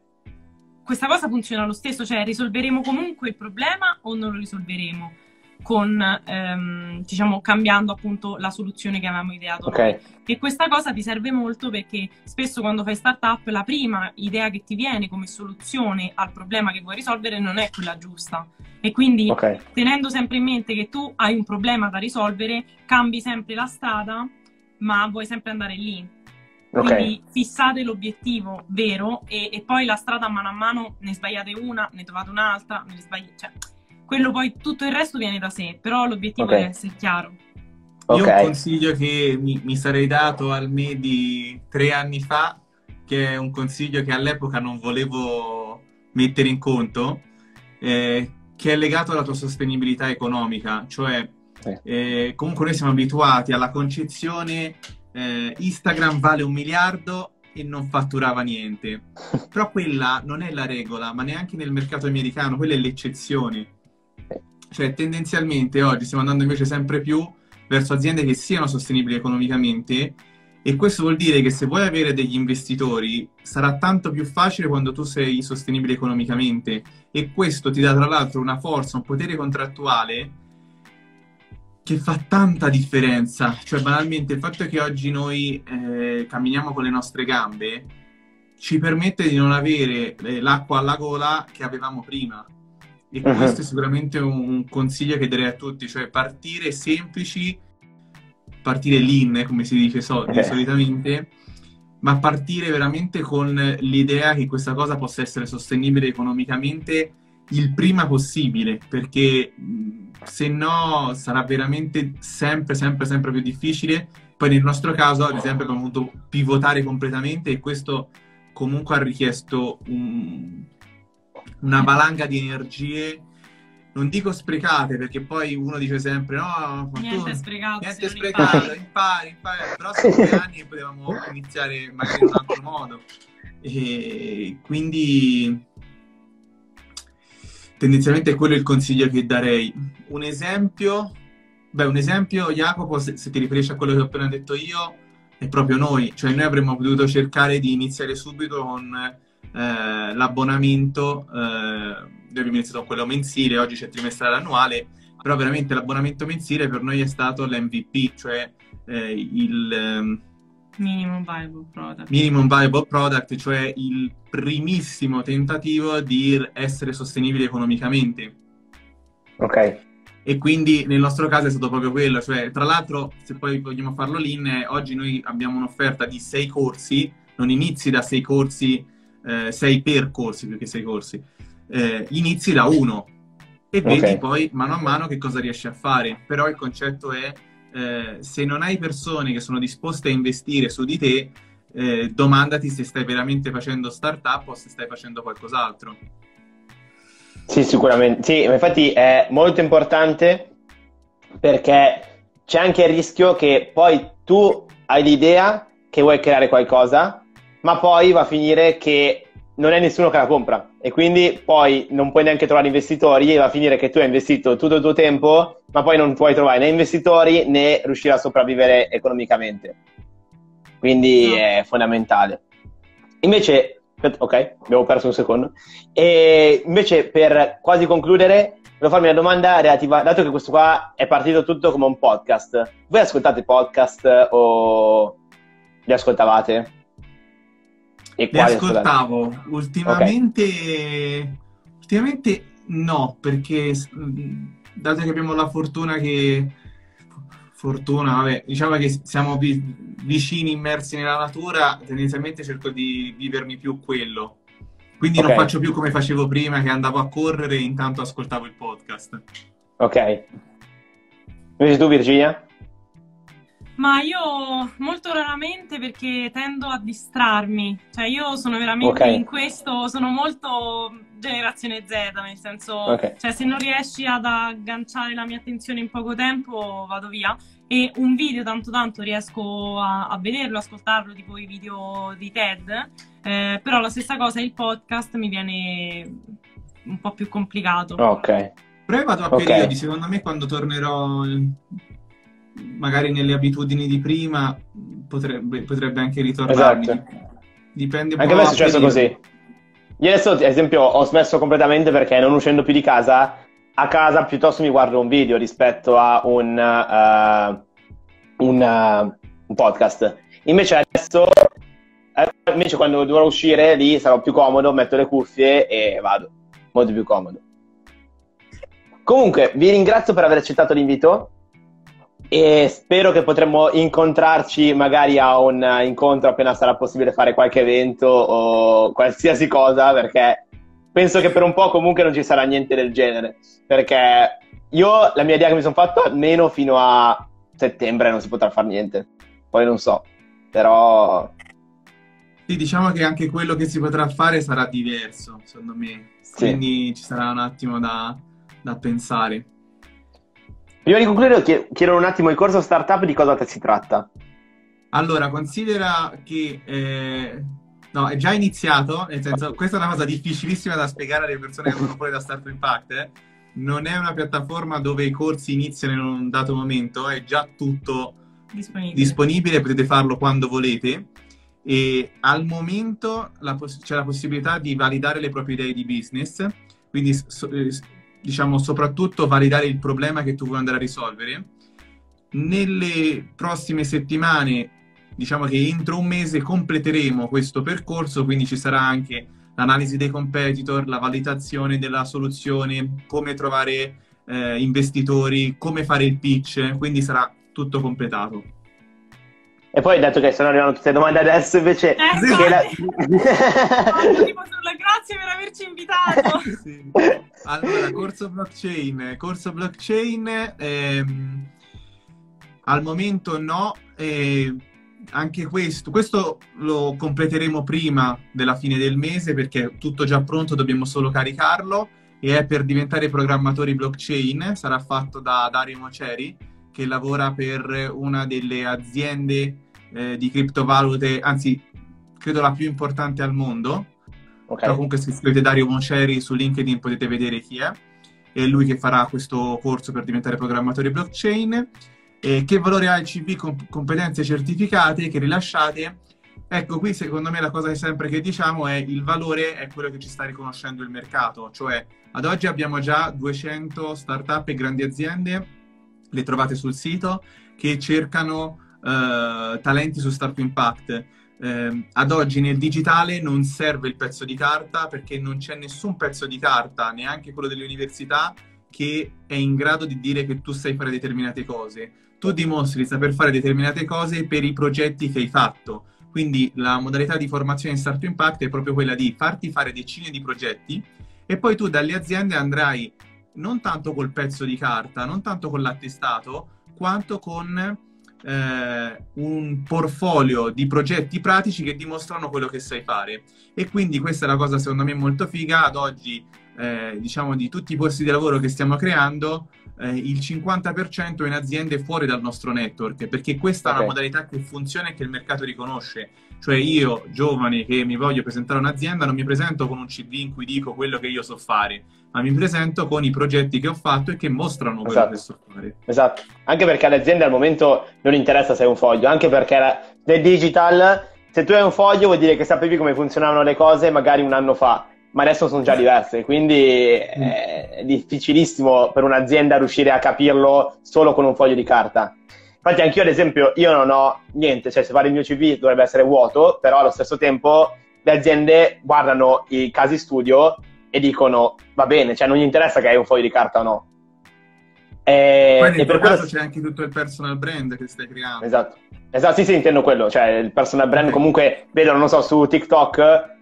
questa cosa funziona lo stesso, cioè risolveremo comunque il problema o non lo risolveremo con, ehm, diciamo, cambiando appunto la soluzione che avevamo ideato
Ok.
noi. E questa cosa ti serve molto perché spesso quando fai startup la prima idea che ti viene come soluzione al problema che vuoi risolvere non è quella giusta. E quindi
Ok.
tenendo sempre in mente che tu hai un problema da risolvere, cambi sempre la strada, ma vuoi sempre andare lì.
Ok.
Quindi fissate l'obiettivo vero e, e poi la strada mano a mano ne sbagliate una, ne trovate un'altra, ne sbagli- cioè, quello poi tutto il resto viene da sé, però l'obiettivo
Ok.
deve essere chiaro.
Io
Ok.
un consiglio che mi, mi sarei dato al me di tre anni fa, che è un consiglio che all'epoca non volevo mettere in conto, eh, che è legato alla tua sostenibilità economica, cioè eh, comunque noi siamo abituati alla concezione eh, Instagram vale un miliardo e non fatturava niente. Però quella non è la regola, ma neanche nel mercato americano, quella è l'eccezione. Cioè, tendenzialmente oggi stiamo andando invece sempre più verso aziende che siano sostenibili economicamente e questo vuol dire che se vuoi avere degli investitori sarà tanto più facile quando tu sei sostenibile economicamente e questo ti dà tra l'altro una forza, un potere contrattuale che fa tanta differenza. Cioè, banalmente, il fatto che oggi noi eh, camminiamo con le nostre gambe ci permette di non avere eh, l'acqua alla gola che avevamo prima. E
Mhm.
questo è sicuramente un, consiglio che darei a tutti, cioè partire semplici, partire lean, come si dice so-
Ok.
solitamente, ma partire veramente con l'idea che questa cosa possa essere sostenibile economicamente il prima possibile, perché se no sarà veramente sempre, sempre, sempre più difficile. Poi nel nostro caso, ad esempio, abbiamo dovuto pivotare completamente e questo comunque ha richiesto un- una valanga di energie, non dico sprecate, perché poi uno dice sempre no, tu-
Niente è sprecato.
niente sprecato,
impari.
impari, impari, però sono due anni potevamo iniziare magari in un altro modo. E quindi tendenzialmente quello è il consiglio che darei. Un esempio, beh, un esempio, Jacopo, se, se ti riferisci a quello che ho appena detto io, è proprio noi, cioè noi avremmo potuto cercare di iniziare subito con eh, l'abbonamento, eh, noi abbiamo iniziato con quello mensile, oggi c'è trimestrale annuale, però veramente l'abbonamento mensile per noi è stato l'MVP, cioè eh, il ehm,
Minimum viable product.
minimum viable product, cioè il primissimo tentativo di essere sostenibili economicamente.
Ok.
E quindi nel nostro caso è stato proprio quello, cioè tra l'altro se poi vogliamo farlo lean, eh, oggi noi abbiamo un'offerta di sei corsi, non inizi da sei corsi, eh, sei percorsi più che sei corsi, eh, inizi da uno e vedi
Ok.
poi mano a mano che cosa riesci a fare, però il concetto è eh, se non hai persone che sono disposte a investire su di te, eh, domandati se stai veramente facendo startup o se stai facendo qualcos'altro.
Sì, sicuramente. Sì, infatti è molto importante perché c'è anche il rischio che poi tu hai l'idea che vuoi creare qualcosa, ma poi va a finire che non è nessuno che la compra e quindi poi non puoi neanche trovare investitori e va a finire che tu hai investito tutto il tuo tempo, ma poi non puoi trovare né investitori né riuscire a sopravvivere economicamente. Quindi
No.
è fondamentale. Invece, ok, abbiamo perso un secondo. E invece per quasi concludere, volevo farmi una domanda relativa, dato che questo qua è partito tutto come un podcast, voi ascoltate podcast o li ascoltavate? E ascoltate?
ascoltavo, ultimamente, ultimamente no, perché dato che abbiamo la fortuna che, fortuna, vabbè, diciamo che siamo vi- vicini, immersi nella natura, tendenzialmente cerco di vivermi più quello. Quindi non
Ok.
faccio più come facevo prima, che andavo a correre e intanto ascoltavo il podcast.
Ok. Invece tu Virginia?
Ma io molto raramente perché tendo a distrarmi, cioè io sono veramente
Ok.
in questo, sono molto generazione Z, nel senso,
Ok.
cioè se non riesci ad agganciare la mia attenzione in poco tempo vado via e un video tanto tanto riesco a, a vederlo, ascoltarlo, tipo i video di TED, eh, però la stessa cosa il podcast mi viene un po' più complicato.
Ok.
Però io vado a
Ok.
periodi, secondo me quando tornerò magari nelle abitudini di prima potrebbe, potrebbe anche ritornarmi.
Esatto.
Dipende
Anche a me è successo così. Io adesso, ad esempio, ho smesso completamente perché non uscendo più di casa, a casa piuttosto mi guardo un video rispetto a un, uh, un, uh, un podcast. Invece adesso, eh, invece quando dovrò uscire lì sarò più comodo, metto le cuffie e vado. Molto più comodo. Comunque, vi ringrazio per aver accettato l'invito e spero che potremmo incontrarci magari a un incontro appena sarà possibile fare qualche evento o qualsiasi cosa perché penso che per un po' comunque non ci sarà niente del genere. Perché io la mia idea che mi sono fatto almeno fino a settembre non si potrà fare niente. Poi non so però
sì, diciamo che anche quello che si potrà fare sarà diverso secondo me. Quindi ci sarà un attimo da, da pensare
Prima di concludere, chiedo un attimo il corso startup di cosa si tratta.
Allora, considera che eh, no, è già iniziato, nel senso, questa è una cosa difficilissima da spiegare alle persone che sono fuori da Startup Impact. Eh. Non è una piattaforma dove i corsi iniziano in un dato momento, è già tutto disponibile, disponibile potete farlo quando volete. E al momento la poss- c'è la possibilità di validare le proprie idee di business, quindi so- eh, diciamo, soprattutto validare il problema che tu vuoi andare a risolvere. Nelle prossime settimane, diciamo che entro un mese completeremo questo percorso, quindi ci sarà anche l'analisi dei competitor, la validazione della soluzione, come trovare eh, investitori, come fare il pitch, quindi sarà tutto completato.
E poi, dato che stanno arrivando tutte le domande adesso, invece...
Ecco. Che la... Grazie per averci invitato.
sì. Allora, corso blockchain. Corso blockchain, ehm, al momento no. Eh, anche questo, questo lo completeremo prima della fine del mese perché è tutto già pronto, dobbiamo solo caricarlo e è per diventare programmatori blockchain. Sarà fatto da Dario Moceri che lavora per una delle aziende eh, di criptovalute, anzi, credo la più importante al mondo. Okay. Però comunque se scrivete Dario Moceri su LinkedIn potete vedere chi è. È lui che farà questo corso per diventare programmatore blockchain. E che valore ha il CV con competenze certificate che rilasciate? Ecco, qui secondo me la cosa sempre che diciamo è il valore è quello che ci sta riconoscendo il mercato, cioè ad oggi abbiamo già 200 startup e grandi aziende, le trovate sul sito, che cercano uh, talenti su Startup Impact eh, ad oggi nel digitale non serve il pezzo di carta perché non c'è nessun pezzo di carta, neanche quello delle università, che è in grado di dire che tu sai fare determinate cose. Tu dimostri di saper fare determinate cose per i progetti che hai fatto. Quindi la modalità di formazione in Startup Impact è proprio quella di farti fare decine di progetti e poi tu dalle aziende andrai non tanto col pezzo di carta, non tanto con l'attestato, quanto con eh, un portfolio di progetti pratici che dimostrano quello che sai fare. E quindi questa è la cosa secondo me molto figa. Ad oggi, eh, diciamo, di tutti i posti di lavoro che stiamo creando, eh, il 50% è in aziende fuori dal nostro network, perché questa okay. è una modalità che funziona e che il mercato riconosce. Cioè io, giovane, che mi voglio presentare a un'azienda, non mi presento con un CV in cui dico quello che io so fare, ma mi presento con i progetti che ho fatto e che mostrano quello esatto. che so fare.
Esatto, anche perché alle aziende al momento non interessa se hai un foglio, anche perché nel digital, se tu hai un foglio vuol dire che sapevi come funzionavano le cose magari un anno fa ma adesso sono già diverse, quindi mm. è difficilissimo per un'azienda riuscire a capirlo solo con un foglio di carta. Infatti anch'io, ad esempio, io non ho niente, cioè se fare il mio CV dovrebbe essere vuoto, però allo stesso tempo le aziende guardano i casi studio e dicono va bene, cioè non gli interessa che hai un foglio di carta o no.
E, Poi nel e per quello... c'è anche tutto il personal brand che stai creando.
Esatto, esatto sì sì, intendo quello, cioè il personal brand okay. comunque vedono, non so, su TikTok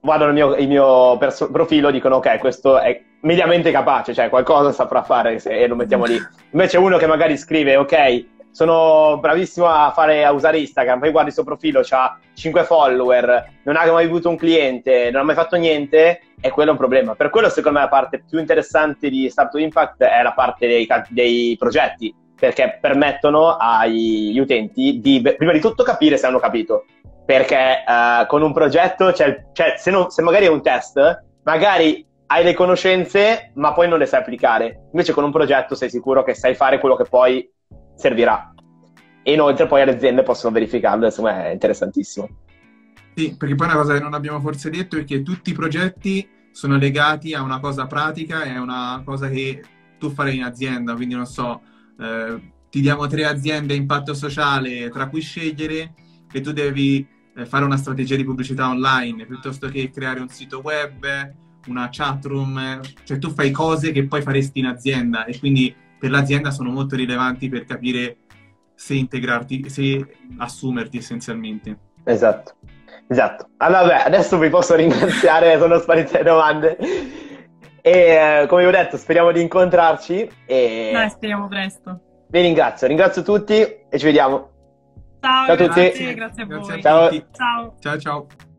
guardano il mio, il mio perso- profilo e dicono ok, questo è mediamente capace, cioè qualcosa saprà fare se, e lo mettiamo lì. Invece uno che magari scrive ok, sono bravissimo a, fare, a usare Instagram, poi guardi il suo profilo, ha 5 follower, non ha mai avuto un cliente, non ha mai fatto niente, e quello è un problema. Per quello secondo me la parte più interessante di Startup Impact è la parte dei, dei progetti, perché permettono agli utenti di prima di tutto capire se hanno capito perché uh, con un progetto, cioè, cioè se, non, se, magari è un test, magari hai le conoscenze ma poi non le sai applicare. Invece con un progetto sei sicuro che sai fare quello che poi servirà. E inoltre poi le aziende possono verificarlo, insomma è interessantissimo.
Sì, perché poi una cosa che non abbiamo forse detto è che tutti i progetti sono legati a una cosa pratica e a una cosa che tu farai in azienda, quindi non so, eh, ti diamo tre aziende a impatto sociale tra cui scegliere e tu devi eh, fare una strategia di pubblicità online piuttosto che creare un sito web, una chat room, cioè tu fai cose che poi faresti in azienda e quindi per l'azienda sono molto rilevanti per capire se integrarti, se assumerti essenzialmente.
Esatto, esatto. Allora, beh, adesso vi posso ringraziare, sono sparite le domande. E eh, come vi ho detto, speriamo di incontrarci. E...
Dai, speriamo presto.
Vi ringrazio, ringrazio tutti e ci vediamo.
Ciao,
Ciao a
grazie,
tutti.
grazie a voi.
Grazie a
Ciao.
tutti.
Ciao.
Ciao ciao.